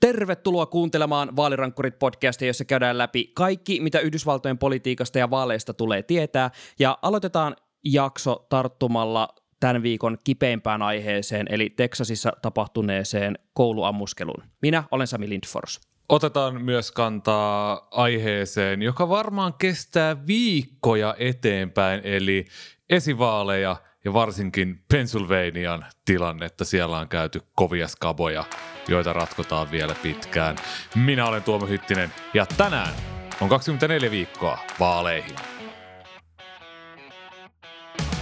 Tervetuloa kuuntelemaan Vaalirankkurit podcastia, jossa käydään läpi kaikki, mitä Yhdysvaltojen politiikasta ja vaaleista tulee tietää. Ja aloitetaan jakso tarttumalla tämän viikon kipeimpään aiheeseen, eli Teksasissa tapahtuneeseen kouluammuskeluun. Minä olen Sami Lindfors. Otetaan myös kantaa aiheeseen, joka varmaan kestää viikkoja eteenpäin, eli esivaaleja ja varsinkin Pennsylvanian tilannetta. Siellä on käyty kovia skaboja, joita ratkotaan vielä pitkään. Minä olen Tuomo Hyttinen ja tänään on 24 viikkoa vaaleihin.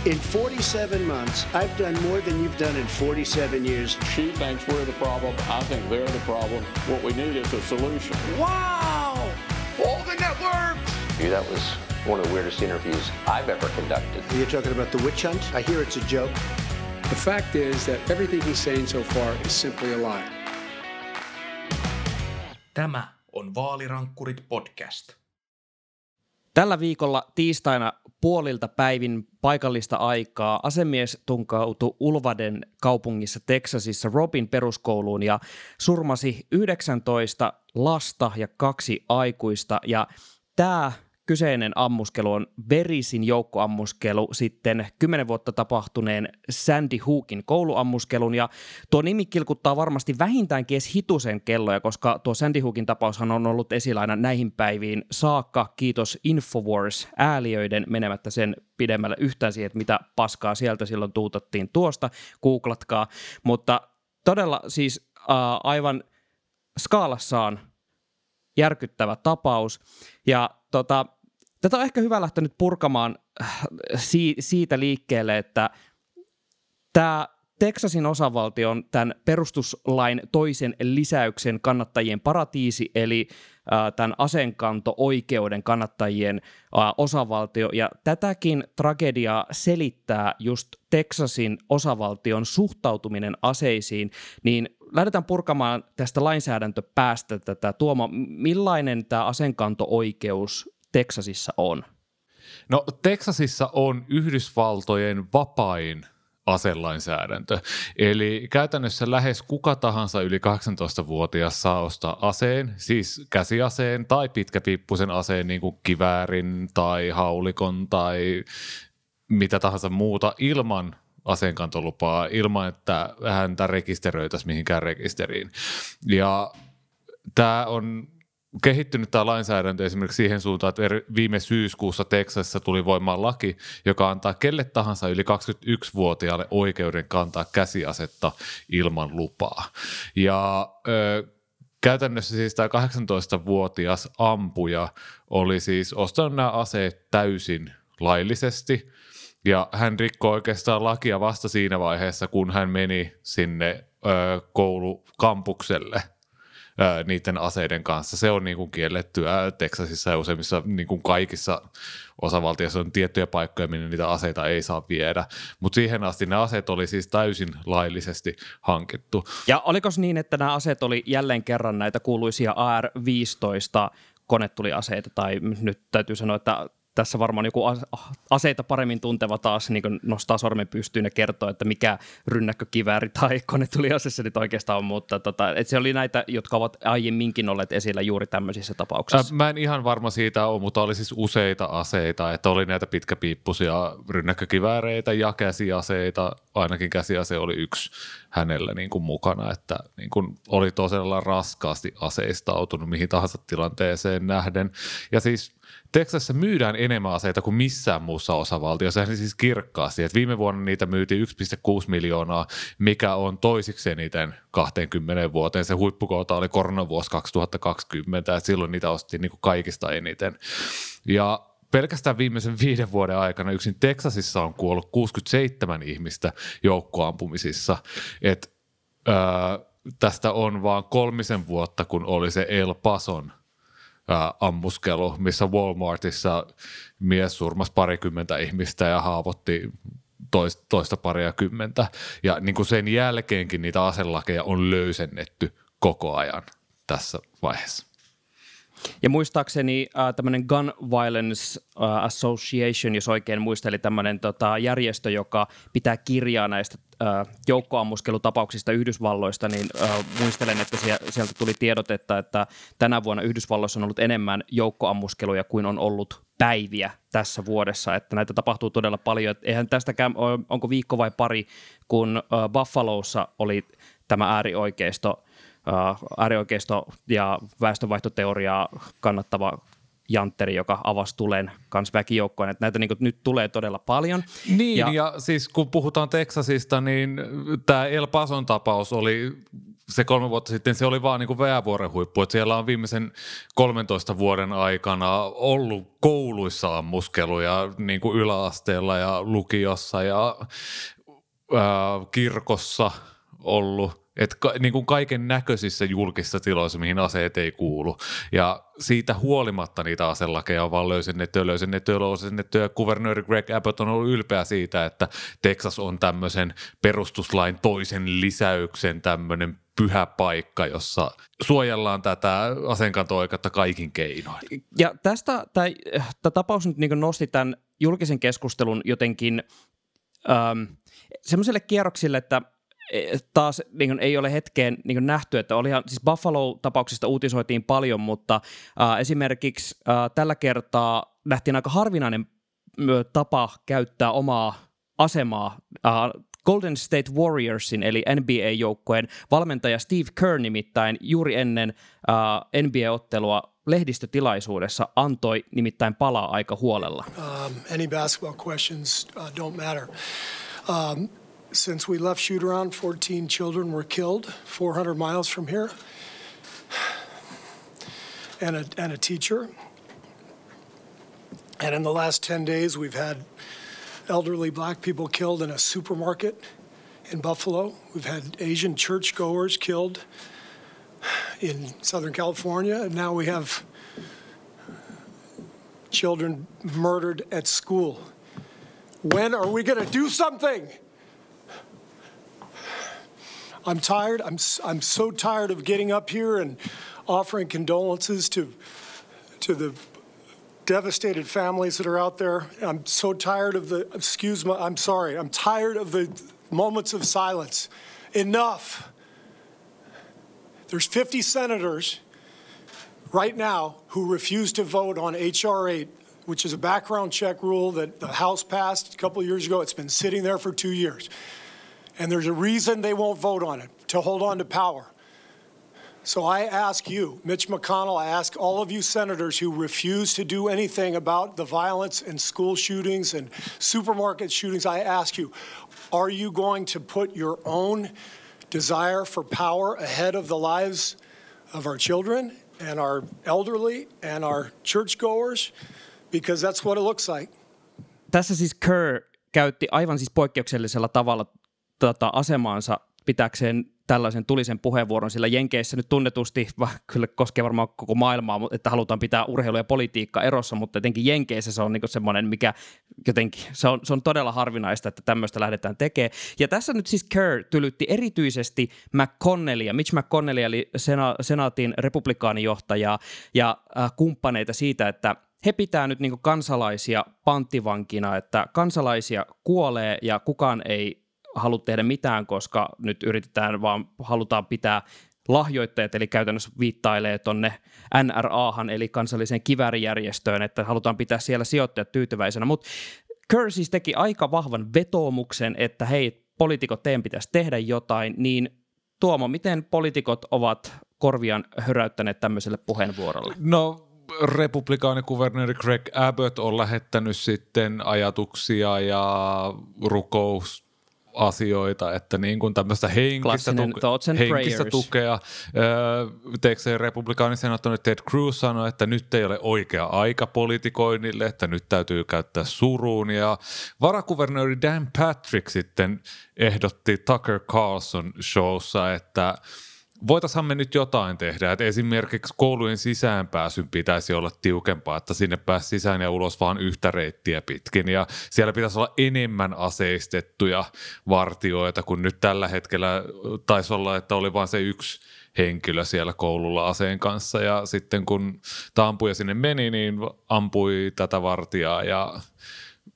In 47 months, I've done more than you've done in 47 years. She thinks we're the problem. I think they're the problem. What we need is a solution. Wow! All the networks! That was one of the weirdest interviews I've ever conducted. You're talking about the witch hunt? I hear it's a joke. The fact is that everything he's saying so far is simply a lie. Tämä on Vaalirankkurit podcast. Tällä viikolla tiistaina puolilta päivin paikallista aikaa asemies tunkautui Ulvaden kaupungissa Teksasissa Robin peruskouluun ja surmasi 19 lasta ja kaksi aikuista. Ja tämä kyseinen ammuskelu on verisin joukkoammuskelu sitten kymmenen vuotta tapahtuneen Sandy Hookin kouluammuskelun. Ja tuo nimi kilkuttaa varmasti vähintäänkin edes hitusen kelloja, koska tuo Sandy Hookin tapaushan on ollut esillä aina näihin päiviin saakka, kiitos Infowars ääliöiden menemättä sen pidemmälle yhtään siihen, että mitä paskaa sieltä silloin tuutattiin tuosta, googlatkaa, mutta todella siis äh, aivan skaalassaan järkyttävä tapaus. Ja tota, tätä on ehkä hyvä lähteä nyt purkamaan äh, siitä liikkeelle, että tämä Teksasin osavaltio on tämän perustuslain toisen lisäyksen kannattajien paratiisi, eli tämän aseenkanto-oikeuden kannattajien osavaltio. Ja tätäkin tragediaa selittää just Teksasin osavaltion suhtautuminen aseisiin, niin lähdetään purkamaan tästä lainsäädäntöpäästä tätä. Tuomo, millainen tämä aseenkanto-oikeus Teksasissa on? No Teksasissa on Yhdysvaltojen vapain aselainsäädäntö. Eli käytännössä lähes kuka tahansa yli 18-vuotias saa ostaa aseen, siis käsiaseen tai pitkäpiippuisen aseen niin kuin kiväärin tai haulikon tai mitä tahansa muuta ilman aseenkantolupaa, ilman että häntä rekisteröitäisiin mihinkään rekisteriin. Ja tämä on kehittynyt tämä lainsäädäntö esimerkiksi siihen suuntaan, että viime syyskuussa Teksasissa tuli voimaan laki, joka antaa kelle tahansa yli 21-vuotiaalle oikeuden kantaa käsiasetta ilman lupaa. Ja ö, käytännössä siis tämä 18-vuotias ampuja oli siis ostanut nämä aseet täysin laillisesti, ja hän rikkoi oikeastaan lakia vasta siinä vaiheessa, kun hän meni sinne ö, koulukampukselle – niiden aseiden kanssa. Se on niin kuin kiellettyä Teksasissa ja useimmissa niin kuin kaikissa osavaltioissa on tiettyjä paikkoja, minne niitä aseita ei saa viedä. Mutta siihen asti ne aseet oli siis täysin laillisesti hankittu. Ja oliko niin, että nämä aseet oli jälleen kerran näitä kuuluisia AR-15 konetuliaseita, tai nyt täytyy sanoa, että tässä varmaan joku aseita paremmin tunteva taas niin nostaa sormen pystyyn ja kertoo, että mikä rynnäkkökivääri tai kone tuli aseessa nyt oikeastaan on, mutta tota, että se oli näitä, jotka ovat aiemminkin olleet esillä juuri tämmöisissä tapauksissa. Mä en ihan varma siitä ole, mutta oli siis useita aseita, että oli näitä pitkäpiippusia rynnäkkökivääreitä ja käsiaseita, ainakin käsiase oli yksi hänellä niin kuin mukana, että niin kuin oli tosiaan raskaasti aseistautunut mihin tahansa tilanteeseen nähden. Ja siis Teksasissa myydään enemmän aseita kuin missään muussa osavaltiossa. Se siis kirkkaasti, että viime vuonna niitä myytiin 1,6 miljoonaa, mikä on toisiksi eniten 20 vuoteen. Se huippukoota oli koronavuosi 2020, että silloin niitä ostettiin niin kuin kaikista eniten. Ja pelkästään viimeisen viiden vuoden aikana yksin Teksasissa on kuollut 67 ihmistä joukkoampumisissa. Et, öö, tästä on vaan kolmisen vuotta, kun oli se El Pason – ää, ammuskelu, missä Walmartissa mies surmasi parikymmentä ihmistä ja haavoitti toista, toista paria kymmentä. Ja niin kuin sen jälkeenkin niitä aselakeja on löysennetty koko ajan tässä vaiheessa. Ja muistaakseni äh, tämmöinen Gun Violence äh, Association, jos oikein muisteli, tämmöinen tota, järjestö, joka pitää kirjaa näistä äh, joukkoammuskelutapauksista Yhdysvalloista, niin äh, muistelen, että sieltä tuli tiedotetta, että tänä vuonna Yhdysvalloissa on ollut enemmän joukkoammuskeluja kuin on ollut päiviä tässä vuodessa, että näitä tapahtuu todella paljon. Eihän tästäkään, onko viikko vai pari, kun äh, Buffalossa oli tämä äärioikeisto äärioikeisto ja väestönvaihtoteoriaa kannattava jantteri, joka avasi tulen kanssa väkijoukkoon. Että näitä niin kuin, nyt tulee todella paljon. Niin, ja, ja siis kun puhutaan Teksasista, niin tämä El Pason tapaus oli se kolme vuotta sitten, se oli vaan niin kuin väjävuoren huippu. Että siellä on viimeisen 13 vuoden aikana ollut kouluissa ammuskeluja niin kuin yläasteella ja lukiossa ja ää, kirkossa ollut – että ka, niin kuin kaiken näköisissä julkisissa tiloissa, mihin aseet ei kuulu. Ja siitä huolimatta niitä aselakeja on vaan löysennetty löysennetty ja löysennetty. Ja kuvernööri Greg Abbott on ollut ylpeä siitä, että Texas on tämmöisen perustuslain toisen lisäyksen tämmöinen pyhä paikka, jossa suojellaan tätä asenkanto-oikeutta kaikin keinoin. Ja tästä tämä tapaus nyt niin nosti tämän julkisen keskustelun jotenkin ähm, semmoiselle kierroksille, että – taas niin kuin, ei ole hetkeen niin kuin nähty, että olihan, siis Buffalo-tapauksista uutisoitiin paljon, mutta äh, esimerkiksi äh, tällä kertaa nähtiin aika harvinainen tapa käyttää omaa asemaa äh, Golden State Warriorsin eli NBA-joukkojen valmentaja Steve Kerr nimittäin juuri ennen uh, NBA-ottelua lehdistötilaisuudessa antoi nimittäin palaa aika huolella. Um, any basketball questions uh, don't matter. Um, since we left shoot around, 14 children were killed 400 miles from here, and a, and a teacher. And in the last 10 days, we've had elderly black people killed in a supermarket in Buffalo. We've had Asian churchgoers killed in Southern California. And now we have children murdered at school. When are we going to do something? I'm tired. I'm, I'm so tired of getting up here and offering condolences to, to the devastated families that are out there. I'm so tired of the, excuse me, I'm sorry, I'm tired of the moments of silence. Enough. There's 50 senators right now who refuse to vote on H.R. 8, which is a background check rule that the House passed a couple years ago. It's been sitting there for two years. And there's a reason they won't vote on it to hold on to power. So I ask you, Mitch McConnell, I ask all of you senators who refuse to do anything about the violence and school shootings and supermarket shootings, I ask you, are you going to put your own desire for power ahead of the lives of our children and our elderly and our churchgoers? Because that's what it looks like. Tässä siis Kerr käytti aivan siis poikkeuksellisella tavalla tota, asemaansa pitäkseen tällaisen tulisen puheenvuoron, sillä Jenkeissä nyt tunnetusti, kyllä koskee varmaan koko maailmaa, että halutaan pitää urheilu ja politiikka erossa, mutta jotenkin Jenkeissä se on niin semmoinen, mikä jotenkin, se on, se on todella harvinaista, että tämmöistä lähdetään tekemään. Ja tässä nyt siis Kerr tylytti erityisesti McConnellia, Mitch McConnellia, eli sena, senaatin republikaanijohtajaa ja äh, kumppaneita siitä, että he pitää nyt niin kansalaisia panttivankina, että kansalaisia kuolee ja kukaan ei halua tehdä mitään, koska nyt yritetään vaan, halutaan pitää lahjoitteet, eli käytännössä viittailee tuonne NRAhan, eli kansalliseen kivärijärjestöön, että halutaan pitää siellä sijoittajat tyytyväisenä, mutta Kerr siis teki aika vahvan vetoomuksen, että hei, poliitikot, teidän pitäisi tehdä jotain, niin Tuomo, miten poliitikot ovat korvian höräyttäneet tämmöiselle puheenvuorolle? No republikaanikuvernööri Greg Abbott on lähettänyt sitten ajatuksia ja rukous asioita, että niin kuin tämmöistä henkistä, tuke- henkistä tukea. Teekseen republikaanin senaattori Ted Cruz sanoi, että nyt ei ole oikea aika politikoinnille, että nyt täytyy käyttää suruun. Ja varakuvernööri Dan Patrick sitten ehdotti Tucker Carlson showssa, että – voitaisiin me nyt jotain tehdä, että esimerkiksi koulujen sisäänpääsyn pitäisi olla tiukempaa, että sinne pääsi sisään ja ulos vaan yhtä reittiä pitkin ja siellä pitäisi olla enemmän aseistettuja vartioita, kun nyt tällä hetkellä taisi olla, että oli vain se yksi henkilö siellä koululla aseen kanssa ja sitten kun tämä ampuja sinne meni, niin ampui tätä vartijaa ja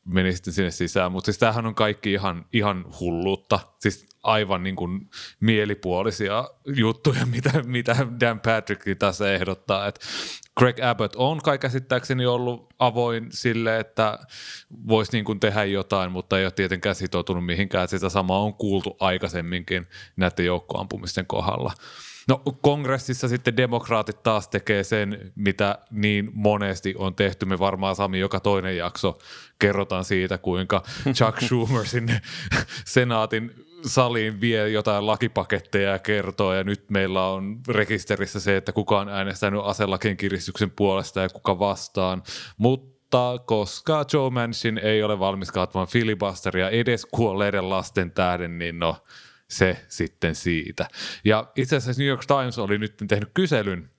meni sitten sinne sisään. Mutta siis tämähän on kaikki ihan, ihan hulluutta. Siis aivan niin kuin mielipuolisia juttuja, mitä, mitä Dan Patrick tässä ehdottaa. Et Greg Abbott on kai käsittääkseni ollut avoin sille, että voisi niin kuin tehdä jotain, mutta ei ole tietenkään sitoutunut mihinkään. Sitä samaa on kuultu aikaisemminkin näiden joukkoampumisten kohdalla. No kongressissa sitten demokraatit taas tekee sen, mitä niin monesti on tehty. Me varmaan Sami joka toinen jakso kerrotaan siitä, kuinka Chuck Schumer sinne senaatin saliin vie jotain lakipaketteja ja kertoo, ja nyt meillä on rekisterissä se, että kuka on äänestänyt aselakien kiristyksen puolesta ja kuka vastaan, mutta koska Joe Manchin ei ole valmis kaatumaan filibusteria edes kuolleiden lasten tähden, niin no se sitten siitä. Ja itse asiassa New York Times oli nyt tehnyt kyselyn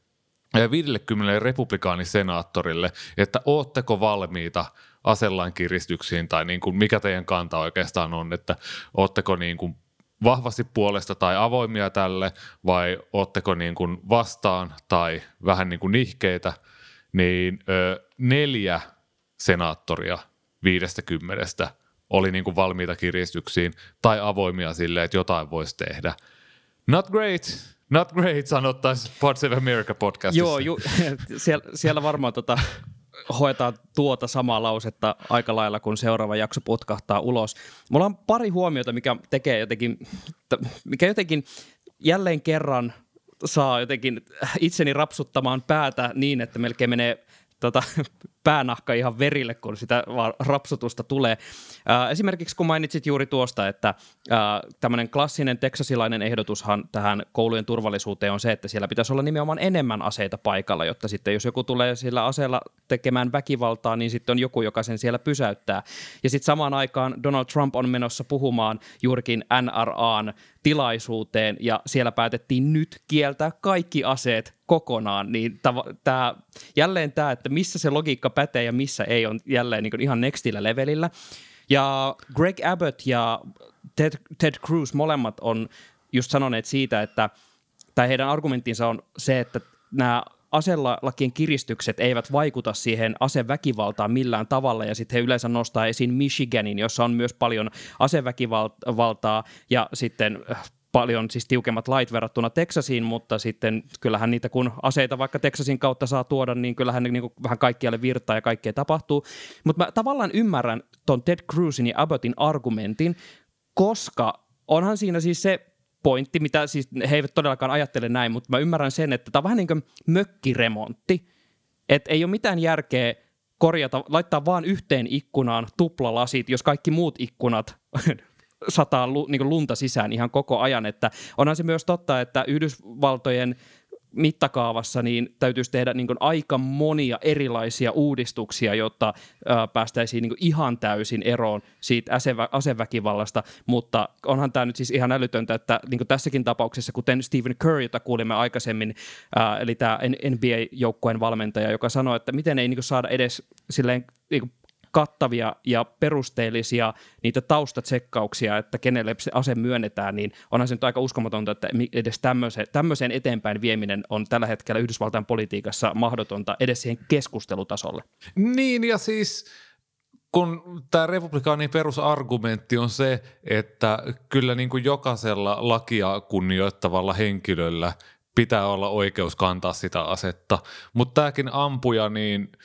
50 republikaanisenaattorille, että ootteko valmiita aselain kiristyksiin tai niin kuin mikä teidän kanta oikeastaan on, että ootteko niin kuin vahvasti puolesta tai avoimia tälle vai ootteko niin kuin vastaan tai vähän niin kuin nihkeitä, niin ö, neljä senaattoria viidestä kymmenestä oli niin kuin valmiita kiristyksiin tai avoimia sille, että jotain voisi tehdä. Not great, not great sanottaisiin Parts of America podcastissa. Joo, ju, siellä, siellä varmaan tota, hoetaan tuota samaa lausetta aika lailla, kun seuraava jakso putkahtaa ulos. Mulla on pari huomiota, mikä tekee jotenkin, mikä jotenkin jälleen kerran saa jotenkin itseni rapsuttamaan päätä niin, että melkein menee tota, päänahka ihan verille, kun sitä vaan rapsutusta tulee. Ää, esimerkiksi kun mainitsit juuri tuosta, että tämmöinen klassinen teksasilainen ehdotushan tähän koulujen turvallisuuteen on se, että siellä pitäisi olla nimenomaan enemmän aseita paikalla, jotta sitten jos joku tulee sillä aseella tekemään väkivaltaa, niin sitten on joku, joka sen siellä pysäyttää. Ja sitten samaan aikaan Donald Trump on menossa puhumaan juurikin NRAn tilaisuuteen ja siellä päätettiin nyt kieltää kaikki aseet kokonaan, niin tämä, jälleen tämä, että missä se logiikka pätee ja missä ei, on jälleen niin ihan nextillä levelillä. Ja Greg Abbott ja Ted, Ted Cruz molemmat on just sanoneet siitä, että tai heidän argumenttinsa on se, että nämä aselakien kiristykset eivät vaikuta siihen aseväkivaltaan millään tavalla, ja sitten he yleensä nostaa esiin Michiganin, jossa on myös paljon aseväkivaltaa, ja sitten äh, paljon siis tiukemmat lait verrattuna Texasiin, mutta sitten kyllähän niitä kun aseita vaikka Texasin kautta saa tuoda, niin kyllähän ne niin vähän kaikkialle virtaa ja kaikkea tapahtuu. Mutta mä tavallaan ymmärrän ton Ted Cruzin ja Abbottin argumentin, koska onhan siinä siis se pointti, mitä siis he eivät todellakaan ajattele näin, mutta mä ymmärrän sen, että tämä on vähän niin kuin mökkiremontti, että ei ole mitään järkeä korjata, laittaa vaan yhteen ikkunaan tuplalasit, jos kaikki muut ikkunat sataa niin lunta sisään ihan koko ajan. Että onhan se myös totta, että Yhdysvaltojen mittakaavassa niin täytyisi tehdä niin aika monia erilaisia uudistuksia, jotta ää, päästäisiin niin ihan täysin eroon siitä asevä, aseväkivallasta, mutta onhan tämä nyt siis ihan älytöntä, että niin tässäkin tapauksessa, kuten Stephen Curry, jota kuulimme aikaisemmin, ää, eli tämä NBA-joukkueen valmentaja, joka sanoi, että miten ei niin saada edes silleen niin kattavia ja perusteellisia niitä taustatsekkauksia, että kenelle se ase myönnetään, niin onhan se nyt aika uskomatonta, että edes tämmöiseen, tämmöiseen eteenpäin vieminen on tällä hetkellä Yhdysvaltain politiikassa mahdotonta edes siihen keskustelutasolle. Niin ja siis kun tämä republikaanin perusargumentti on se, että kyllä niin kuin jokaisella lakia kunnioittavalla henkilöllä pitää olla oikeus kantaa sitä asetta, mutta tämäkin ampuja, niin –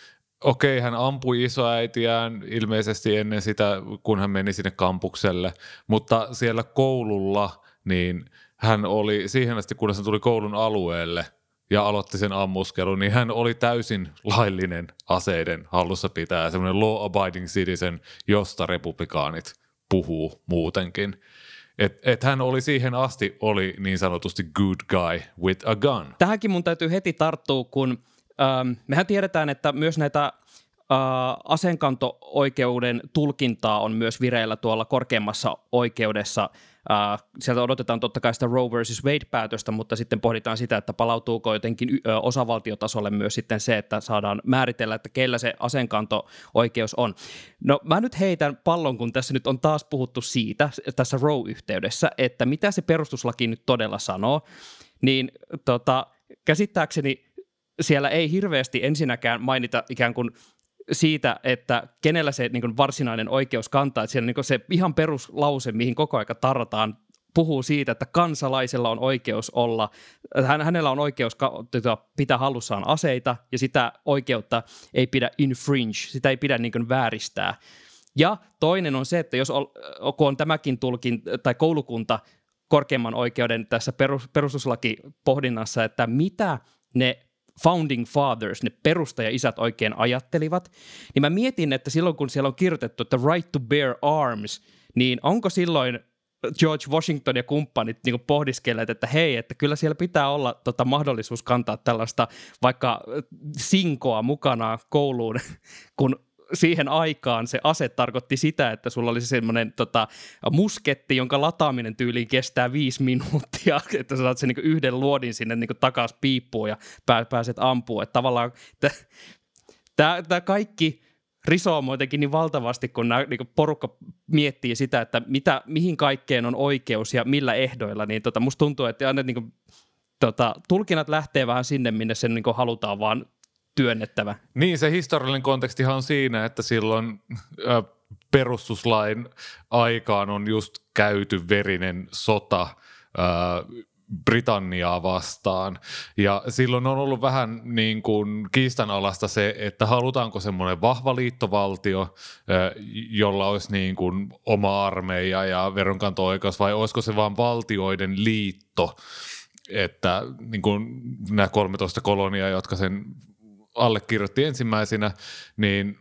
okei, hän ampui isoäitiään ilmeisesti ennen sitä, kun hän meni sinne kampukselle, mutta siellä koululla niin hän oli siihen asti, kun hän tuli koulun alueelle ja aloitti sen ammuskelun, niin hän oli täysin laillinen aseiden hallussa pitää, semmoinen law-abiding citizen, josta republikaanit puhuu muutenkin. Et, et hän oli siihen asti oli niin sanotusti good guy with a gun. Tähänkin mun täytyy heti tarttua, kun Ähm, mehän tiedetään, että myös näitä äh, asenkanto-oikeuden tulkintaa on myös vireillä tuolla korkeimmassa oikeudessa. Äh, sieltä odotetaan totta kai sitä Roe versus Wade-päätöstä, mutta sitten pohditaan sitä, että palautuuko jotenkin äh, osavaltiotasolle myös sitten se, että saadaan määritellä, että keillä se asenkanto-oikeus on. No mä nyt heitän pallon, kun tässä nyt on taas puhuttu siitä tässä Roe-yhteydessä, että mitä se perustuslaki nyt todella sanoo niin tota, käsittääkseni siellä ei hirveästi ensinnäkään mainita ikään kuin siitä, että kenellä se niin kuin varsinainen oikeus kantaa. Että siellä niin kuin se ihan peruslause, mihin koko aika tarrataan, puhuu siitä, että kansalaisella on oikeus olla, hän, hänellä on oikeus tota, pitää hallussaan aseita ja sitä oikeutta ei pidä infringe, sitä ei pidä niin kuin vääristää. Ja toinen on se, että jos on, on tämäkin tulkin tai koulukunta korkeimman oikeuden tässä perus, perustuslakipohdinnassa, että mitä ne founding fathers, ne perustaja-isät oikein ajattelivat, niin mä mietin, että silloin kun siellä on kirjoitettu, että right to bear arms, niin onko silloin George Washington ja kumppanit niin pohdiskelleet, että hei, että kyllä siellä pitää olla tota, mahdollisuus kantaa tällaista vaikka sinkoa mukana kouluun, kun siihen aikaan se ase tarkoitti sitä, että sulla olisi semmoinen tota, musketti, jonka lataaminen tyyliin kestää viisi minuuttia, että sä saat sen niin yhden luodin sinne niin takaisin piippuun ja pääset ampuun. Että tavallaan tämä kaikki risoo muutenkin niin valtavasti, kun nämä, niin porukka miettii sitä, että mitä, mihin kaikkeen on oikeus ja millä ehdoilla, niin tota, musta tuntuu, että aina niin kuin, tota, tulkinnat lähtee vähän sinne, minne sen niin halutaan vaan työnnettävä. Niin, se historiallinen kontekstihan on siinä, että silloin ö, perustuslain aikaan on just käyty verinen sota ö, Britanniaa vastaan. Ja silloin on ollut vähän niin kuin kiistanalasta se, että halutaanko semmoinen vahva liittovaltio, jolla olisi niin kuin oma armeija ja veronkanto-oikeus, vai olisiko se vain valtioiden liitto, että niin kuin nämä 13 kolonia, jotka sen allekirjoitti ensimmäisenä, niin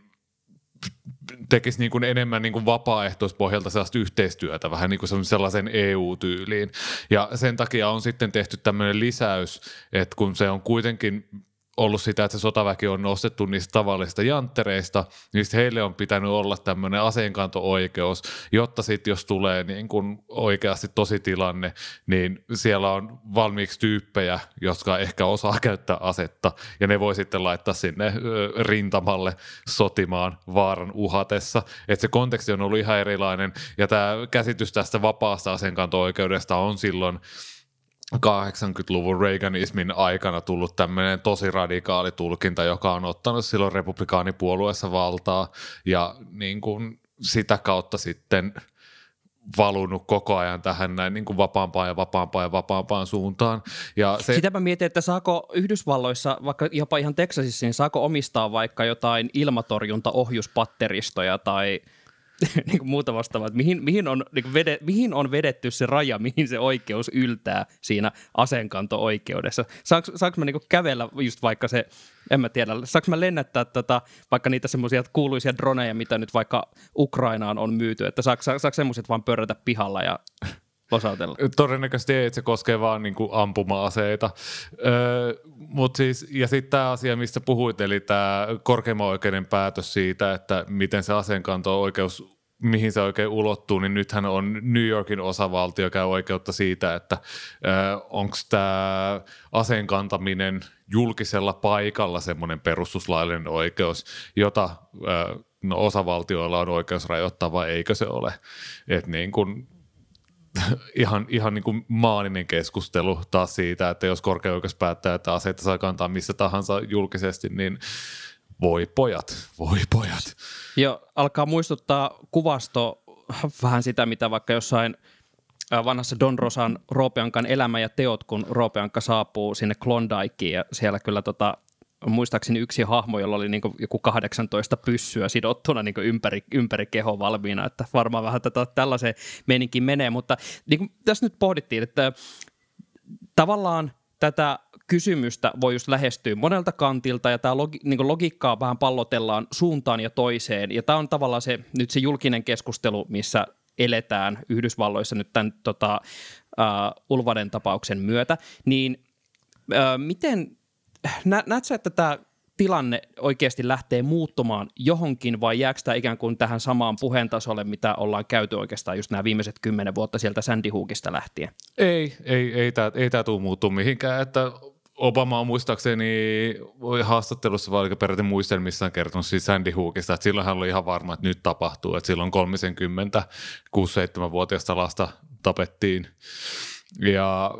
tekisi niin kuin enemmän niin kuin vapaaehtoispohjalta sellaista yhteistyötä, vähän niin kuin sellaisen EU-tyyliin. Ja sen takia on sitten tehty tämmöinen lisäys, että kun se on kuitenkin ollut sitä, että se sotaväki on nostettu niistä tavallisista janttereista, niin heille on pitänyt olla tämmöinen aseenkanto-oikeus, jotta sitten jos tulee niin kun oikeasti tosi tilanne, niin siellä on valmiiksi tyyppejä, jotka ehkä osaa käyttää asetta, ja ne voi sitten laittaa sinne rintamalle sotimaan vaaran uhatessa. Että se konteksti on ollut ihan erilainen, ja tämä käsitys tästä vapaasta aseenkanto-oikeudesta on silloin – 80-luvun Reaganismin aikana tullut tämmöinen tosi radikaali tulkinta, joka on ottanut silloin republikaanipuolueessa valtaa ja niin kuin sitä kautta sitten valunut koko ajan tähän näin niin kuin vapaampaan ja vapaampaan ja vapaampaan suuntaan. Ja se... Sitä mä mietin, että saako Yhdysvalloissa, vaikka jopa ihan Texasissa, niin saako omistaa vaikka jotain ilmatorjuntaohjuspatteristoja tai – niin kuin muuta vastaavaa, että mihin, mihin, on, niin kuin vede, mihin on vedetty se raja, mihin se oikeus yltää siinä aseenkanto-oikeudessa. Saanko, saanko mä niin kuin kävellä just vaikka se, en mä tiedä, saanko mä lennättää tota, vaikka niitä semmoisia kuuluisia droneja, mitä nyt vaikka Ukrainaan on myyty, että saako, saako semmoiset vaan pörrätä pihalla ja losautella? Todennäköisesti ei, että se koskee vaan niin kuin ampuma-aseita. Öö, mut siis, ja sitten tämä asia, mistä puhuit, eli tämä korkeimman oikeuden päätös siitä, että miten se aseenkanto-oikeus mihin se oikein ulottuu, niin nythän on New Yorkin osavaltio käy oikeutta siitä, että onko tämä aseen kantaminen julkisella paikalla semmoinen perustuslaillinen oikeus, jota ö, no, osavaltioilla on oikeus rajoittaa vai eikö se ole. Et niin kun, ihan, ihan niin kuin maaninen keskustelu taas siitä, että jos korkeoikeus päättää, että aseita saa kantaa missä tahansa julkisesti, niin voi pojat, voi pojat. Joo, alkaa muistuttaa kuvasto vähän sitä, mitä vaikka jossain vanhassa Don Rosan Roopeankan elämä ja teot, kun Roopeanka saapuu sinne Klondikeen ja siellä kyllä tota, muistaakseni yksi hahmo, jolla oli niin joku 18 pyssyä sidottuna niin ympäri, ympäri keho valmiina, että varmaan vähän tätä, tällaiseen meininkin menee, mutta niin kuin tässä nyt pohdittiin, että tavallaan tätä kysymystä voi just lähestyä monelta kantilta ja tämä logi, niin logiikkaa vähän pallotellaan suuntaan ja toiseen. Ja tämä on tavallaan se, nyt se julkinen keskustelu, missä eletään Yhdysvalloissa nyt tämän tota, uh, Ulvaden tapauksen myötä, niin uh, miten, nä, näetkö sä, että tämä tilanne oikeasti lähtee muuttumaan johonkin vai jääkö tämä ikään kuin tähän samaan puheen tasolle, mitä ollaan käyty oikeastaan just nämä viimeiset kymmenen vuotta sieltä Sandy Hookista lähtien? Ei, ei, ei tämä ei tää tule muuttua mihinkään, että Obama on muistaakseni haastattelussa vai oliko peräti muistelmissaan kertonut siis Sandy Hookista, että silloin hän oli ihan varma, että nyt tapahtuu, että silloin 30 6-7-vuotiaasta lasta tapettiin. Ja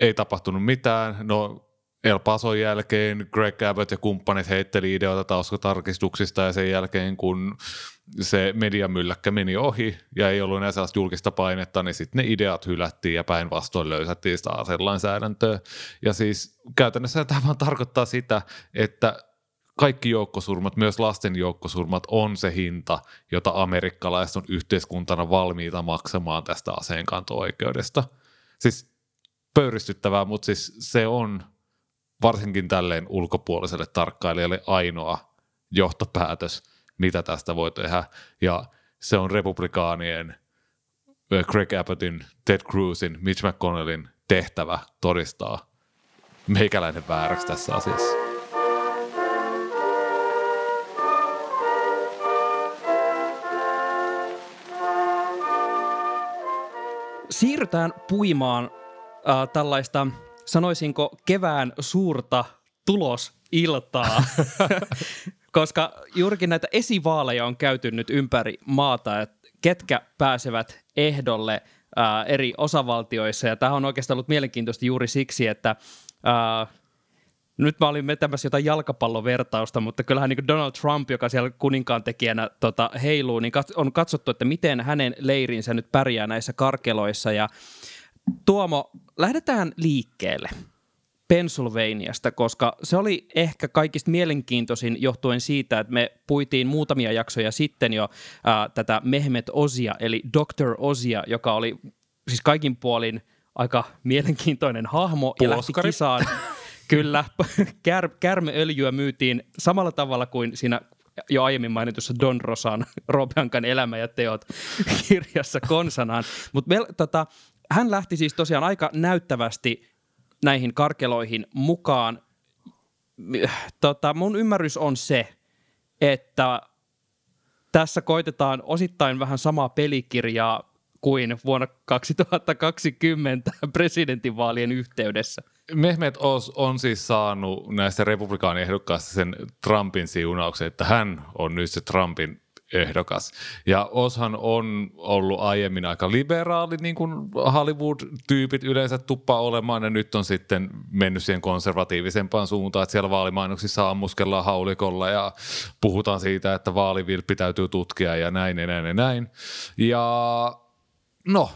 ei tapahtunut mitään. No El Pason jälkeen Greg Abbott ja kumppanit heitteli ideoita taustatarkistuksista ja sen jälkeen kun se mediamylläkkä meni ohi ja ei ollut enää sellaista julkista painetta, niin sitten ne ideat hylättiin ja päinvastoin löysättiin sitä aselainsäädäntöä. Ja siis käytännössä tämä tarkoittaa sitä, että kaikki joukkosurmat, myös lasten joukkosurmat, on se hinta, jota amerikkalaiset on yhteiskuntana valmiita maksamaan tästä aseenkanto-oikeudesta. Siis pöyristyttävää, mutta siis se on varsinkin tälleen ulkopuoliselle tarkkailijalle ainoa johtopäätös, mitä tästä voi tehdä. Ja se on republikaanien, Greg Abbottin, Ted Cruzin, Mitch McConnellin tehtävä todistaa meikäläinen vääräksi tässä asiassa. Siirrytään puimaan äh, tällaista, sanoisinko, kevään suurta tulosiltaa, koska juurikin näitä esivaaleja on käyty nyt ympäri maata, että ketkä pääsevät ehdolle äh, eri osavaltioissa. Ja tämä on oikeastaan ollut mielenkiintoista juuri siksi, että äh, nyt mä olin vetämässä jotain jalkapallovertausta, mutta kyllähän niin Donald Trump, joka siellä kuninkaan tekijänä tota, heiluu, niin on katsottu, että miten hänen leirinsä nyt pärjää näissä karkeloissa. Ja Tuomo, lähdetään liikkeelle. Pennsylvaniasta, koska se oli ehkä kaikista mielenkiintoisin johtuen siitä, että me puitiin muutamia jaksoja sitten jo ää, tätä Mehmet Osia, eli Dr. Osia, joka oli siis kaikin puolin aika mielenkiintoinen hahmo Puoskari. ja lähti kisaan. Kyllä, kär, kärmeöljyä myytiin samalla tavalla kuin siinä jo aiemmin mainitussa Don Rosan Robeankan elämä ja teot kirjassa konsanaan. Mutta tota, hän lähti siis tosiaan aika näyttävästi näihin karkeloihin mukaan. Tota, mun ymmärrys on se, että tässä koitetaan osittain vähän samaa pelikirjaa kuin vuonna 2020 presidentinvaalien yhteydessä. Mehmet Oz on siis saanut näistä republikaaniehdokkaista sen Trumpin siunauksen, että hän on nyt se Trumpin ehdokas. Ja Oshan on ollut aiemmin aika liberaali, niin kuin Hollywood-tyypit yleensä tuppaa olemaan, ja nyt on sitten mennyt siihen konservatiivisempaan suuntaan, että siellä vaalimainoksissa ammuskellaan haulikolla ja puhutaan siitä, että vaalivilppi täytyy tutkia ja näin ja näin ja näin. Ja no,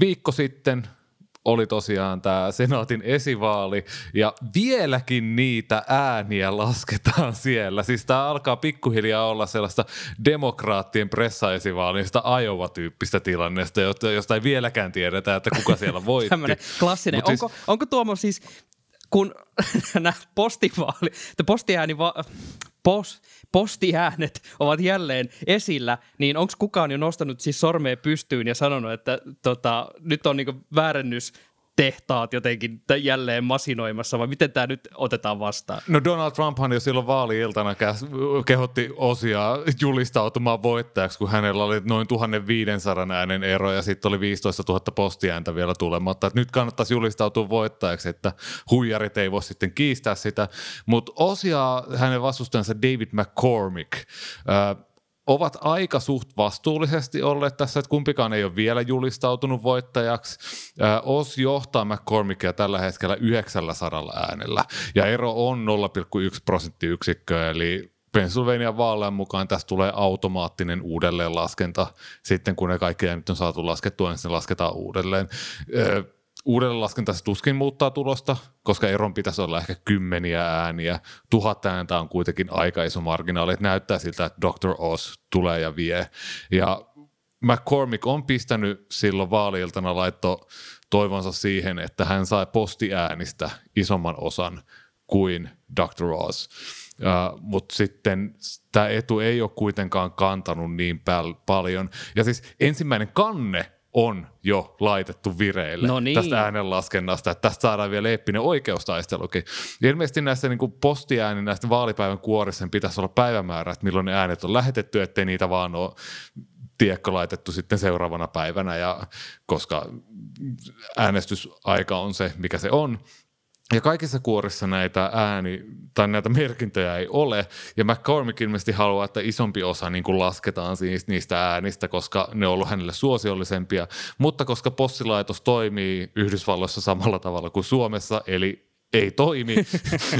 viikko sitten – oli tosiaan tämä senaatin esivaali ja vieläkin niitä ääniä lasketaan siellä. Siis tämä alkaa pikkuhiljaa olla sellaista demokraattien pressaesivaalista Iowa-tyyppistä tilannesta, josta ei vieläkään tiedetä, että kuka siellä voitti. Tämmöinen klassinen. Siis- onko, siis... onko Tuomo siis, kun nämä postivaali, postiääni va- post, postiäänet ovat jälleen esillä, niin onko kukaan jo nostanut siis sormea pystyyn ja sanonut, että tota, nyt on niinku väärennys tehtaat jotenkin jälleen masinoimassa, vai miten tämä nyt otetaan vastaan? No Donald Trumphan jo silloin vaali-iltana kehotti osia julistautumaan voittajaksi, kun hänellä oli noin 1500 äänen ero ja sitten oli 15 000 postiääntä vielä tulematta. Et nyt kannattaisi julistautua voittajaksi, että huijarit ei voi sitten kiistää sitä. Mutta osia hänen vastustajansa David McCormick äh, ovat aika suht vastuullisesti olleet tässä, että kumpikaan ei ole vielä julistautunut voittajaksi. Os johtaa McCormickia tällä hetkellä 900 äänellä ja ero on 0,1 prosenttiyksikköä, eli Pennsylvania vaalean mukaan tästä tulee automaattinen uudelleenlaskenta. Sitten kun ne kaikki nyt on saatu laskettua, niin se lasketaan uudelleen uudelle laskenta se tuskin muuttaa tulosta, koska eron pitäisi olla ehkä kymmeniä ääniä. Tuhat ääntä on kuitenkin aika iso marginaali, että näyttää siltä, että Dr. Oz tulee ja vie. Ja McCormick on pistänyt silloin vaaliiltana laitto toivonsa siihen, että hän sai postiäänistä isomman osan kuin Dr. Oz. Uh, Mutta sitten tämä etu ei ole kuitenkaan kantanut niin pal- paljon. Ja siis ensimmäinen kanne on jo laitettu vireille no niin. tästä äänenlaskennasta, että tästä saadaan vielä eeppinen oikeustaistelukin. Ilmeisesti näissä niin postiääni näistä vaalipäivän kuorissa pitäisi olla päivämäärä, että milloin ne äänet on lähetetty, ettei niitä vaan ole tiekko laitettu sitten seuraavana päivänä, ja koska äänestysaika on se, mikä se on. Ja kaikissa kuorissa näitä ääni tai näitä merkintöjä ei ole. Ja McCormick ilmeisesti haluaa, että isompi osa niin kuin lasketaan siis niistä äänistä, koska ne on ollut hänelle suosiollisempia. Mutta koska postilaitos toimii Yhdysvalloissa samalla tavalla kuin Suomessa, eli ei toimi,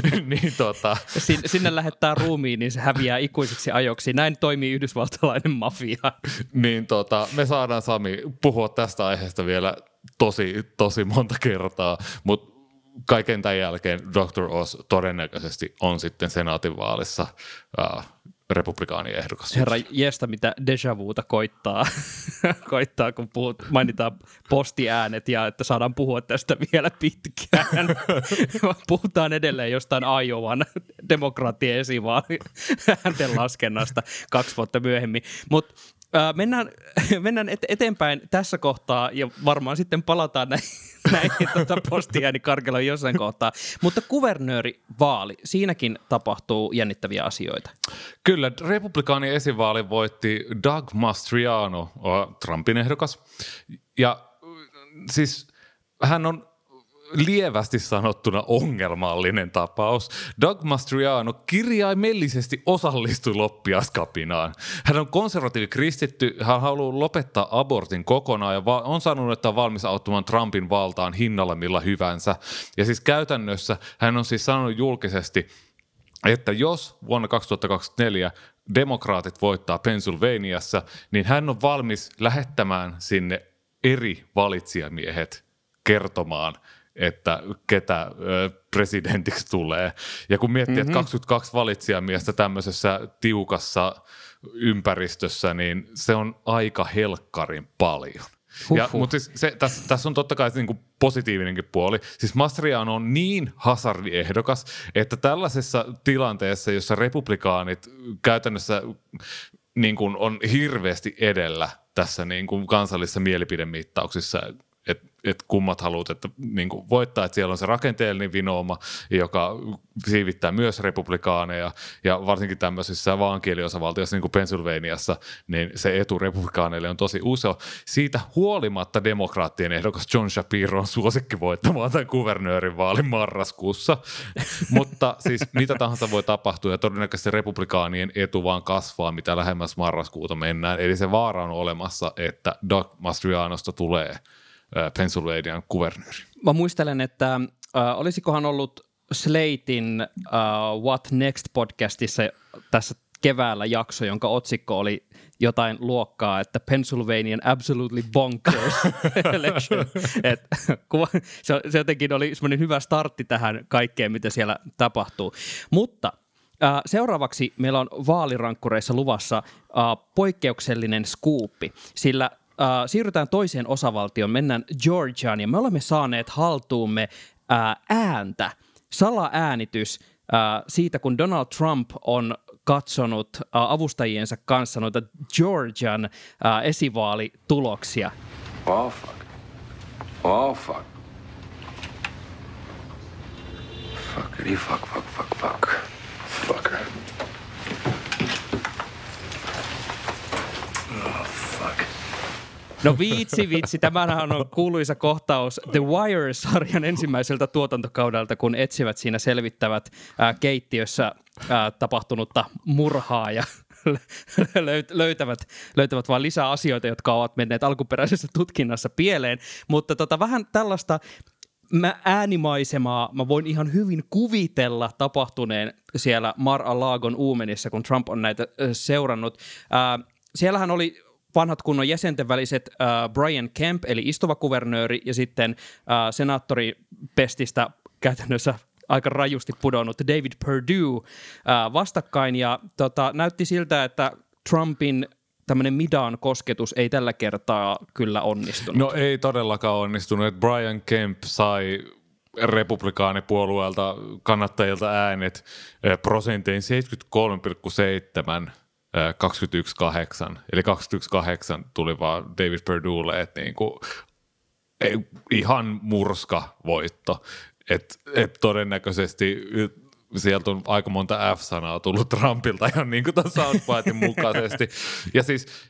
niin tota... Sin, sinne lähettää ruumiin, niin se häviää ikuisiksi ajoksi. Näin toimii yhdysvaltalainen mafia. niin tota, me saadaan Sami puhua tästä aiheesta vielä tosi, tosi monta kertaa, mutta kaiken tämän jälkeen Dr. Oz todennäköisesti on sitten senaatinvaalissa äh, republikaaniehdokas. Herra jestä, mitä deja vuuta koittaa, koittaa kun puhut, mainitaan postiäänet ja että saadaan puhua tästä vielä pitkään. Puhutaan edelleen jostain Iowan demokraattien esivaali äänten laskennasta kaksi vuotta myöhemmin. Mutta mennään, mennään et, eteenpäin tässä kohtaa ja varmaan sitten palataan näihin, näihin tuota postiäänikarkeloon jossain kohtaa. Mutta kuvernöörivaali, siinäkin tapahtuu jännittäviä asioita. Kyllä, republikaanin esivaali voitti Doug Mastriano, Trumpin ehdokas. Ja siis hän on lievästi sanottuna ongelmallinen tapaus. Doug Mastriano kirjaimellisesti osallistui loppiaskapinaan. Hän on konservatiivi kristitty, hän haluaa lopettaa abortin kokonaan ja on sanonut, että on valmis auttamaan Trumpin valtaan hinnalla millä hyvänsä. Ja siis käytännössä hän on siis sanonut julkisesti, että jos vuonna 2024 demokraatit voittaa Pennsylvaniassa, niin hän on valmis lähettämään sinne eri valitsijamiehet kertomaan – että ketä presidentiksi tulee. Ja kun miettii, mm-hmm. että 22 valitsijamiestä tämmöisessä tiukassa ympäristössä, niin se on aika helkkarin paljon. Ja, mutta siis se, tässä, tässä on totta kai niin kuin positiivinenkin puoli. Siis Mastriano on niin hazardiehdokas, että tällaisessa tilanteessa, jossa republikaanit käytännössä niin kuin on hirveästi edellä tässä niin kuin kansallisissa mielipidemittauksissa, että et kummat haluat, että niin kuin voittaa, että siellä on se rakenteellinen vinooma, joka siivittää myös republikaaneja, ja varsinkin tämmöisissä vaankieliosavaltioissa, niin kuin Pennsylvaniassa, niin se etu republikaaneille on tosi usein. Siitä huolimatta demokraattien ehdokas John Shapiro on suosikki voittamaan tämän kuvernöörin vaalin marraskuussa, mutta siis mitä tahansa voi tapahtua, ja todennäköisesti republikaanien etu vaan kasvaa, mitä lähemmäs marraskuuta mennään, eli se vaara on olemassa, että Doug Mastrianosta tulee – Pennsylvanian kuvernööri. Mä muistelen, että äh, olisikohan ollut Slatein uh, What Next podcastissa tässä keväällä jakso, jonka otsikko oli jotain luokkaa, että Pennsylvanian absolutely bonkers election. Et, se, se jotenkin oli semmoinen hyvä startti tähän kaikkeen, mitä siellä tapahtuu. Mutta Uh, seuraavaksi meillä on vaalirankkureissa luvassa uh, poikkeuksellinen skuuppi, sillä Uh, siirrytään toiseen osavaltioon, mennään Georgiaan ja me olemme saaneet haltuumme uh, ääntä, salaäänitys uh, siitä, kun Donald Trump on katsonut uh, avustajiensa kanssa noita Georgian uh, esivaalituloksia. Oh fuck. Oh fuck. Fuckity fuck, fuck, fuck, fuck. Fucker. No vitsi, vitsi. Tämähän on kuuluisa kohtaus The Wire-sarjan ensimmäiseltä tuotantokaudelta, kun etsivät siinä selvittävät ää, keittiössä ää, tapahtunutta murhaa ja löytävät, löytävät vain lisää asioita, jotka ovat menneet alkuperäisessä tutkinnassa pieleen. Mutta tota, vähän tällaista mä äänimaisemaa mä voin ihan hyvin kuvitella tapahtuneen siellä Mar-a-Lagon uumenissa, kun Trump on näitä seurannut. Ää, siellähän oli vanhat kunnon jäsenten väliset äh, Brian Kemp, eli istuva kuvernööri, ja sitten äh, senaattori Pestistä käytännössä aika rajusti pudonnut David Perdue äh, vastakkain, ja tota, näytti siltä, että Trumpin tämmöinen midaan kosketus ei tällä kertaa kyllä onnistunut. No ei todellakaan onnistunut, että Brian Kemp sai republikaanipuolueelta kannattajilta äänet äh, prosentein 73,7 21-8, eli 21-8 tuli vaan David Perduelle, että niinku, ei, ihan murska voitto. Et, et todennäköisesti sieltä on aika monta F-sanaa tullut Trumpilta ihan niin kuin tuon Soundbiteen mukaisesti. Ja siis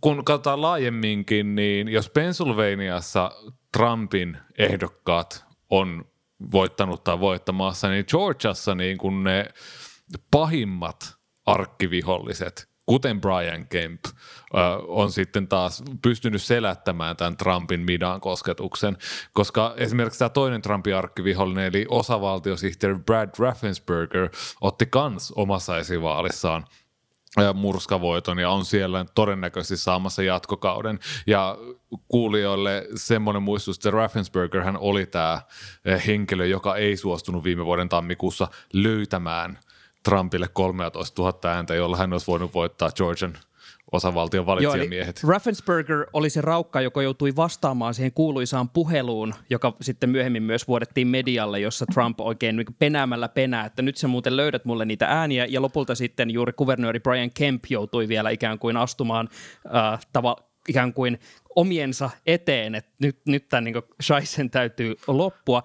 kun katsotaan laajemminkin, niin jos Pennsylvaniassa Trumpin ehdokkaat on voittanut tai voittamassa, niin Georgiassa niin kuin ne pahimmat arkkiviholliset, kuten Brian Kemp, on sitten taas pystynyt selättämään tämän Trumpin midan kosketuksen, koska esimerkiksi tämä toinen Trumpin arkkivihollinen, eli osavaltiosihteeri Brad Raffensperger, otti kans omassa esivaalissaan – murskavoiton ja on siellä todennäköisesti saamassa jatkokauden. Ja kuulijoille semmoinen muistutus, että Raffensperger hän oli tämä henkilö, joka ei suostunut viime vuoden tammikuussa löytämään Trumpille 13 000 ääntä, jolla hän olisi voinut voittaa Georgian osavaltion valitsijamiehet. Joo, Raffensperger oli se raukka, joka joutui vastaamaan siihen kuuluisaan puheluun, joka sitten myöhemmin myös vuodettiin medialle, jossa Trump oikein niin penäämällä penää, että nyt sä muuten löydät mulle niitä ääniä, ja lopulta sitten juuri kuvernööri Brian Kemp joutui vielä ikään kuin astumaan äh, tava, ikään kuin omiensa eteen, että nyt, nyt tämän niin Scheisen täytyy loppua.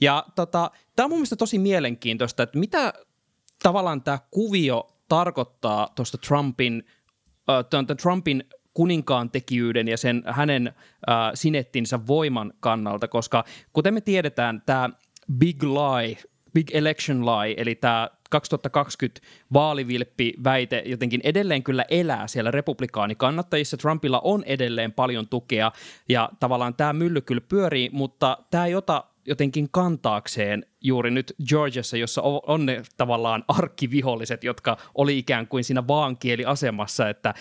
Ja tota, tämä on mun mielestä tosi mielenkiintoista, että mitä tavallaan tämä kuvio tarkoittaa tuosta Trumpin – äh, Trumpin kuninkaan tekijyyden ja sen hänen äh, sinettinsä voiman kannalta, koska kuten me tiedetään, tämä big lie, big election lie, eli tämä 2020 vaalivilppi-väite jotenkin edelleen kyllä elää siellä republikaanikannattajissa. Trumpilla on edelleen paljon tukea ja tavallaan tämä mylly kyllä pyörii, mutta tämä ei ota jotenkin kantaakseen juuri nyt Georgiassa, jossa on ne tavallaan arkkiviholliset, jotka oli ikään kuin siinä vaankieliasemassa, että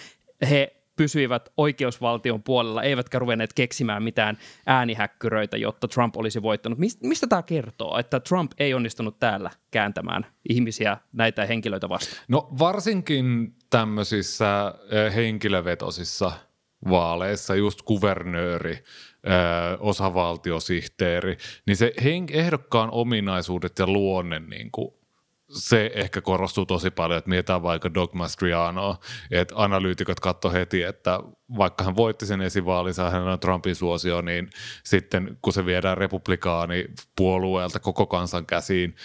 he pysyivät oikeusvaltion puolella, eivätkä ruvenneet keksimään mitään äänihäkkyröitä, jotta Trump olisi voittanut. Mistä tämä kertoo, että Trump ei onnistunut täällä kääntämään ihmisiä näitä henkilöitä vastaan? No varsinkin tämmöisissä eh, henkilövetosissa vaaleissa, just kuvernööri, osavaltiosihteeri, niin se ehdokkaan ominaisuudet ja luonne niin kuin se ehkä korostuu tosi paljon, että mietitään vaikka Doug Mastrianoa, että analyytikot katso heti, että vaikka hän voitti sen esivaalinsa, hän on Trumpin suosio, niin sitten kun se viedään republikaani puolueelta koko kansan käsiin,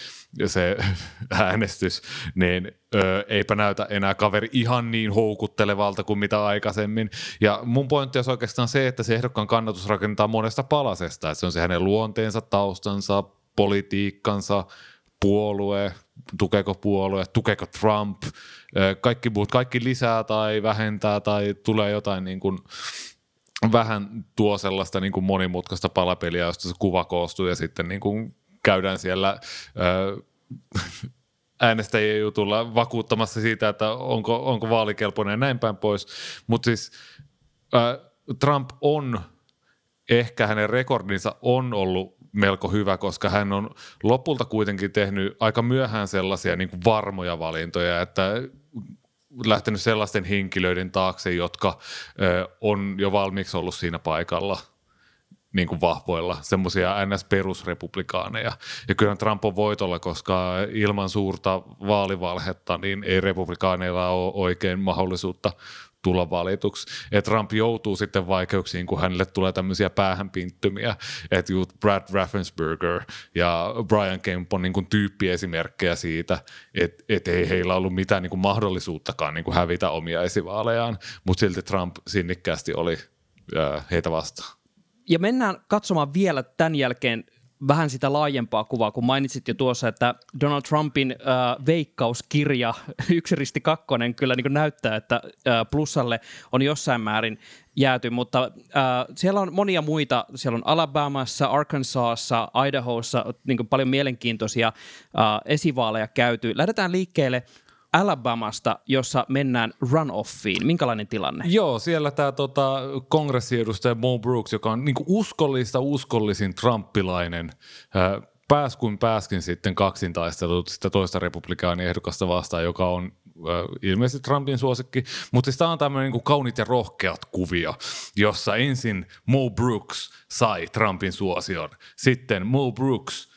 se äänestys, niin ö, eipä näytä enää kaveri ihan niin houkuttelevalta kuin mitä aikaisemmin. Ja mun pointti on oikeastaan se, että se ehdokkaan kannatus rakentaa monesta palasesta, että se on se hänen luonteensa, taustansa, politiikkansa, puolue, tukeeko puolue, tukeeko Trump, kaikki muut, kaikki lisää tai vähentää tai tulee jotain niin kuin vähän tuo sellaista niin kuin monimutkaista palapeliä, josta se kuva koostuu ja sitten niin kuin käydään siellä äänestäjien jutulla vakuuttamassa siitä, että onko, onko vaalikelpoinen ja näin päin pois. Mutta siis Trump on, ehkä hänen rekordinsa on ollut melko hyvä, koska hän on lopulta kuitenkin tehnyt aika myöhään sellaisia niin kuin varmoja valintoja, että lähtenyt sellaisten henkilöiden taakse, jotka ö, on jo valmiiksi ollut siinä paikalla niin kuin vahvoilla, semmoisia NS-perusrepublikaaneja. Ja kyllä Trump on voitolla, koska ilman suurta vaalivalhetta niin ei republikaaneilla ole oikein mahdollisuutta tulla valituksi. Että Trump joutuu sitten vaikeuksiin, kun hänelle tulee tämmöisiä päähänpinttymiä, että just Brad Raffensperger ja Brian Kemp on niin kuin tyyppiesimerkkejä siitä, että et ei heillä ollut mitään niin kuin mahdollisuuttakaan niin kuin hävitä omia esivaalejaan, mutta silti Trump sinnikkäästi oli ää, heitä vastaan. Ja mennään katsomaan vielä tämän jälkeen vähän sitä laajempaa kuvaa, kun mainitsit jo tuossa, että Donald Trumpin äh, veikkauskirja yksi risti kakkonen kyllä niin näyttää, että äh, plussalle on jossain määrin jääty, mutta äh, siellä on monia muita, siellä on Alabamassa, Arkansasissa, Idahossa niin paljon mielenkiintoisia äh, esivaaleja käyty. Lähdetään liikkeelle Alabamasta, jossa mennään runoffiin. Minkälainen tilanne? Joo, siellä tämä tota, kongressiedustaja Mo Brooks, joka on niinku uskollista uskollisin trumpilainen, äh, pääs kuin pääskin sitten kaksintaistelut sitä toista republikaaniehdokasta vastaan, joka on ilmeisesti Trumpin suosikki, mutta siis tämä on tämmöinen niin kaunit ja rohkeat kuvio, jossa ensin Mo Brooks sai Trumpin suosion, sitten Mo Brooks,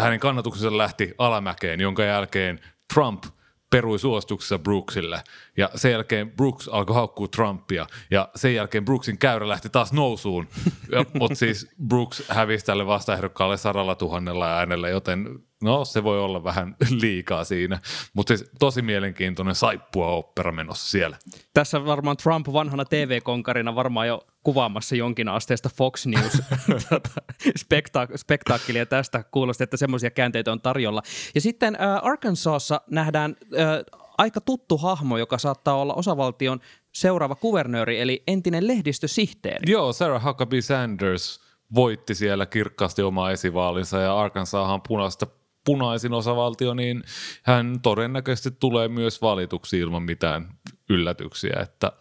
hänen kannatuksensa lähti alamäkeen, jonka jälkeen Trump – perui suostuksessa Brooksille. Ja sen jälkeen Brooks alkoi haukkua Trumpia. Ja sen jälkeen Brooksin käyrä lähti taas nousuun. Mutta siis Brooks hävisi tälle vastaehdokkaalle sadalla tuhannella äänellä, joten no se voi olla vähän liikaa siinä. Mutta siis tosi mielenkiintoinen saippua opera menossa siellä. Tässä varmaan Trump vanhana TV-konkarina varmaan jo kuvaamassa jonkin asteesta Fox News tota, spektaak- spektaakkelia tästä. Kuulosti, että semmoisia käänteitä on tarjolla. Ja sitten äh, Arkansasissa nähdään äh, aika tuttu hahmo, joka saattaa olla osavaltion seuraava kuvernööri, eli entinen lehdistösihteeri. Joo, Sarah Huckabee Sanders voitti siellä kirkkaasti omaa esivaalinsa ja Arkansashan punaista punaisin osavaltio, niin hän todennäköisesti tulee myös valituksi ilman mitään yllätyksiä, että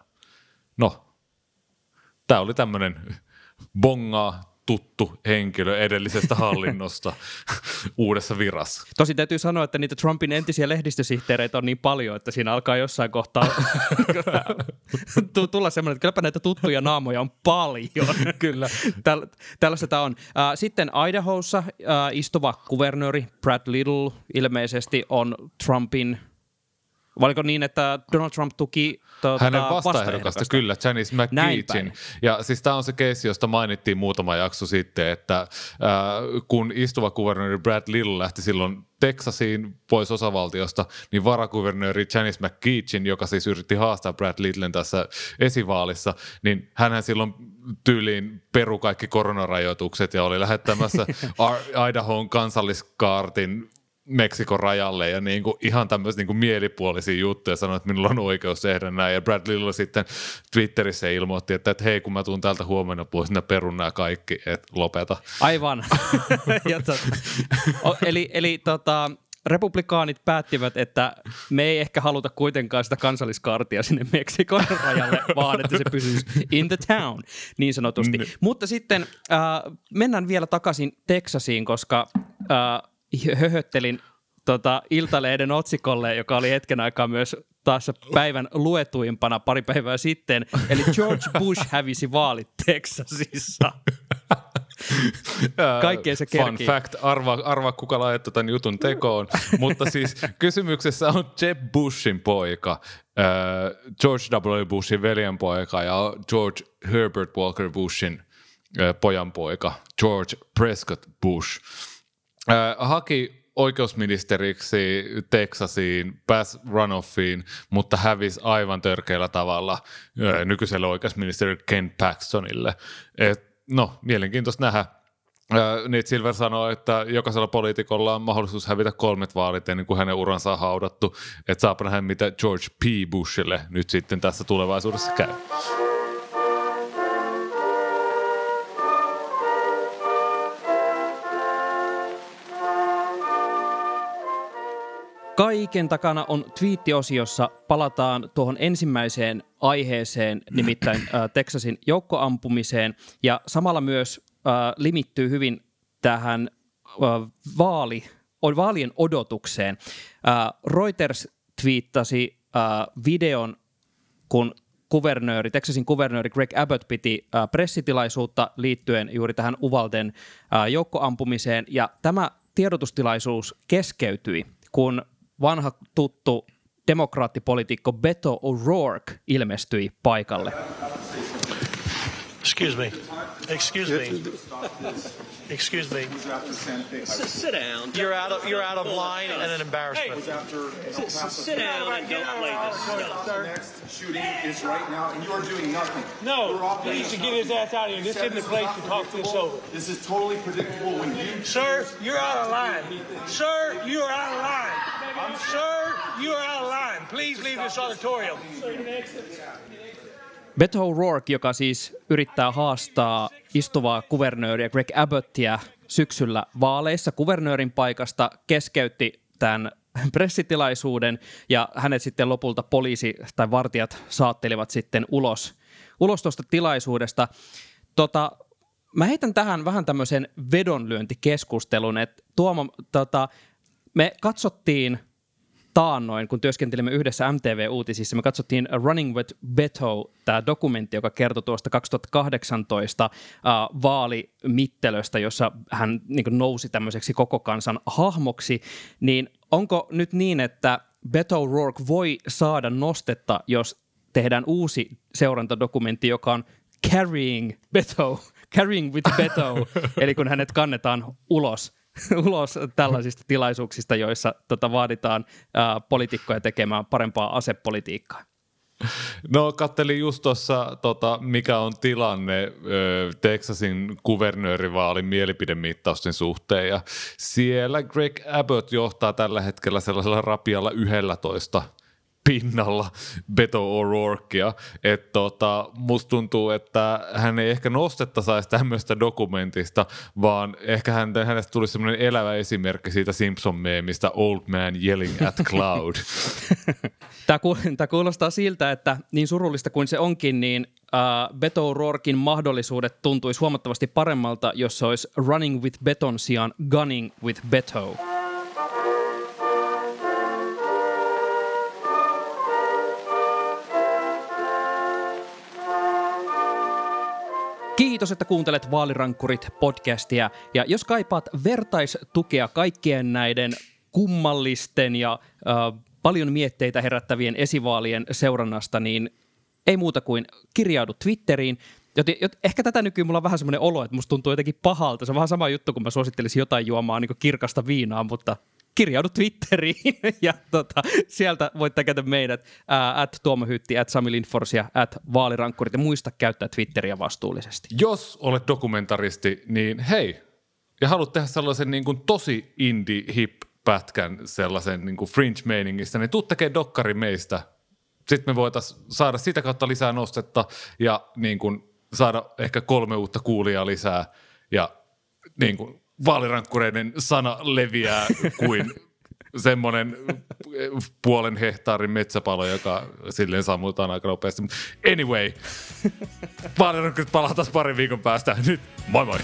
no, tämä oli tämmöinen bongaa tuttu henkilö edellisestä hallinnosta uudessa virassa. Tosi täytyy sanoa, että niitä Trumpin entisiä lehdistösihteereitä on niin paljon, että siinä alkaa jossain kohtaa tulla semmoinen, että kylläpä näitä tuttuja naamoja on paljon. Kyllä. Täll- tällaista tämä on. Sitten Idahossa istuva kuvernööri Brad Little ilmeisesti on Trumpin Valiko niin, että Donald Trump tuki tuota, Hänen vastaehdokasta, kyllä, Janice McGeechin. Ja siis tämä on se keissi, josta mainittiin muutama jakso sitten, että äh, kun istuva kuvernööri Brad Little lähti silloin Texasiin pois osavaltiosta, niin varakuvernööri Janice McGeechin, joka siis yritti haastaa Brad Littlen tässä esivaalissa, niin hän silloin tyyliin peru kaikki koronarajoitukset ja oli lähettämässä Idahoon kansalliskaartin Meksikon rajalle ja niin kuin ihan tämmöisiä niin kuin mielipuolisia juttuja sanoi, että minulla on oikeus tehdä näin. Ja Brad Little sitten Twitterissä ilmoitti, että, että hei kun mä tuun täältä huomenna pois, niin perun nämä kaikki, että lopeta. Aivan. ja eli eli tota, republikaanit päättivät, että me ei ehkä haluta kuitenkaan sitä kansalliskaartia sinne Meksikon rajalle, vaan että se pysyisi in the town, niin sanotusti. Mm. Mutta sitten äh, mennään vielä takaisin Teksasiin, koska äh, höhöttelin tota, Iltalehden otsikolle, joka oli hetken aikaa myös taas päivän luetuimpana pari päivää sitten. Eli George Bush hävisi vaalit Texasissa. Kaikkeen se kerkii. Fun fact, arva, arva kuka laittoi tämän jutun tekoon. Mutta siis kysymyksessä on Jeb Bushin poika, George W. Bushin veljenpoika ja George Herbert Walker Bushin pojanpoika, George Prescott Bush. Äh, haki oikeusministeriksi Texasiin, pääsi runoffiin, mutta hävisi aivan törkeällä tavalla äh, nykyiselle oikeusministeri Ken Paxtonille. Et, no, mielenkiintoista nähdä. Äh, Nate Silver sanoi, että jokaisella poliitikolla on mahdollisuus hävitä kolmet vaalit ennen kuin hänen uransa on haudattu. Että saapa nähdä, mitä George P. Bushille nyt sitten tässä tulevaisuudessa käy. Kaiken takana on twiittiosiossa. Palataan tuohon ensimmäiseen aiheeseen, nimittäin äh, Texasin joukkoampumiseen. Ja samalla myös äh, limittyy hyvin tähän äh, vaali, vaalien odotukseen. Äh, Reuters twiittasi äh, videon, kun kuvernööri, Texasin kuvernööri Greg Abbott piti äh, pressitilaisuutta liittyen juuri tähän Uvalden äh, joukkoampumiseen. Ja tämä tiedotustilaisuus keskeytyi, kun vanha tuttu demokraattipolitiikko Beto O'Rourke ilmestyi paikalle. Excuse me. Excuse me. Excuse me. Sit down. You're out of you're out of line and an embarrassment. Hey, sit down and don't play this stuff. Next shooting is right now, and you are doing nothing. No, he needs to get his ass out of here. This isn't the place to talk this over. This is totally predictable when you. Sir, you're out of line. Sir, you are out of line. Sir, you are out of line. Please leave this auditorium. Beto O'Rourke, joka siis yrittää haastaa istuvaa kuvernööriä Greg Abbottia syksyllä vaaleissa kuvernöörin paikasta, keskeytti tämän pressitilaisuuden ja hänet sitten lopulta poliisi tai vartijat saattelivat sitten ulos, ulos tuosta tilaisuudesta. Tota, mä heitän tähän vähän tämmöisen vedonlyöntikeskustelun, että Tuomo, tota, me katsottiin taannoin, kun työskentelimme yhdessä MTV-uutisissa, me katsottiin Running with Beto, tämä dokumentti, joka kertoi tuosta 2018 uh, vaalimittelöstä, jossa hän niin nousi tämmöiseksi koko kansan hahmoksi, niin onko nyt niin, että Beto Rourke voi saada nostetta, jos tehdään uusi seurantadokumentti, joka on Carrying Beto, Carrying with Beto, eli kun hänet kannetaan ulos ulos tällaisista tilaisuuksista, joissa tota, vaaditaan ää, poliitikkoja tekemään parempaa asepolitiikkaa? No kattelin just tuossa, tota, mikä on tilanne ö, Texasin kuvernöörivaalin mielipidemittausten suhteen ja siellä Greg Abbott johtaa tällä hetkellä sellaisella rapialla 11 pinnalla Beto O'Rourkea. Että tota, musta tuntuu, että hän ei ehkä nostetta saisi tämmöistä dokumentista, vaan ehkä hän, hänestä tulisi semmoinen elävä esimerkki siitä Simpson-meemistä Old Man Yelling at Cloud. Tämä kuulostaa siltä, että niin surullista kuin se onkin, niin uh, Beto O'Rourkin mahdollisuudet tuntuisi huomattavasti paremmalta, jos se olisi Running with Beton sijaan Gunning with Beto. Kiitos, että kuuntelet Vaalirankkurit podcastia. Ja jos kaipaat vertaistukea kaikkien näiden kummallisten ja äh, paljon mietteitä herättävien esivaalien seurannasta, niin ei muuta kuin kirjaudu Twitteriin. Joten, jot, ehkä tätä nykyään mulla on vähän semmoinen olo, että musta tuntuu jotenkin pahalta. Se on vähän sama juttu, kun mä suosittelisin jotain juomaan niin kirkasta viinaa, mutta kirjaudu Twitteriin ja tota, sieltä voit tehdä meidät ää, at Tuomo Hytti, at Sami Lindfors ja at Vaalirankkurit ja muista käyttää Twitteriä vastuullisesti. Jos olet dokumentaristi, niin hei, ja haluat tehdä sellaisen niin kuin tosi indie hip pätkän sellaisen niin kuin fringe-meiningistä, niin tuu tekemään dokkari meistä. Sitten me voitaisiin saada sitä kautta lisää nostetta ja niin kuin saada ehkä kolme uutta kuulijaa lisää ja niin kuin vaalirankkureiden sana leviää kuin semmoinen puolen hehtaarin metsäpalo, joka silleen sammutaan aika nopeasti. Anyway, vaalirankkurit palataan parin viikon päästä. Nyt moi moi!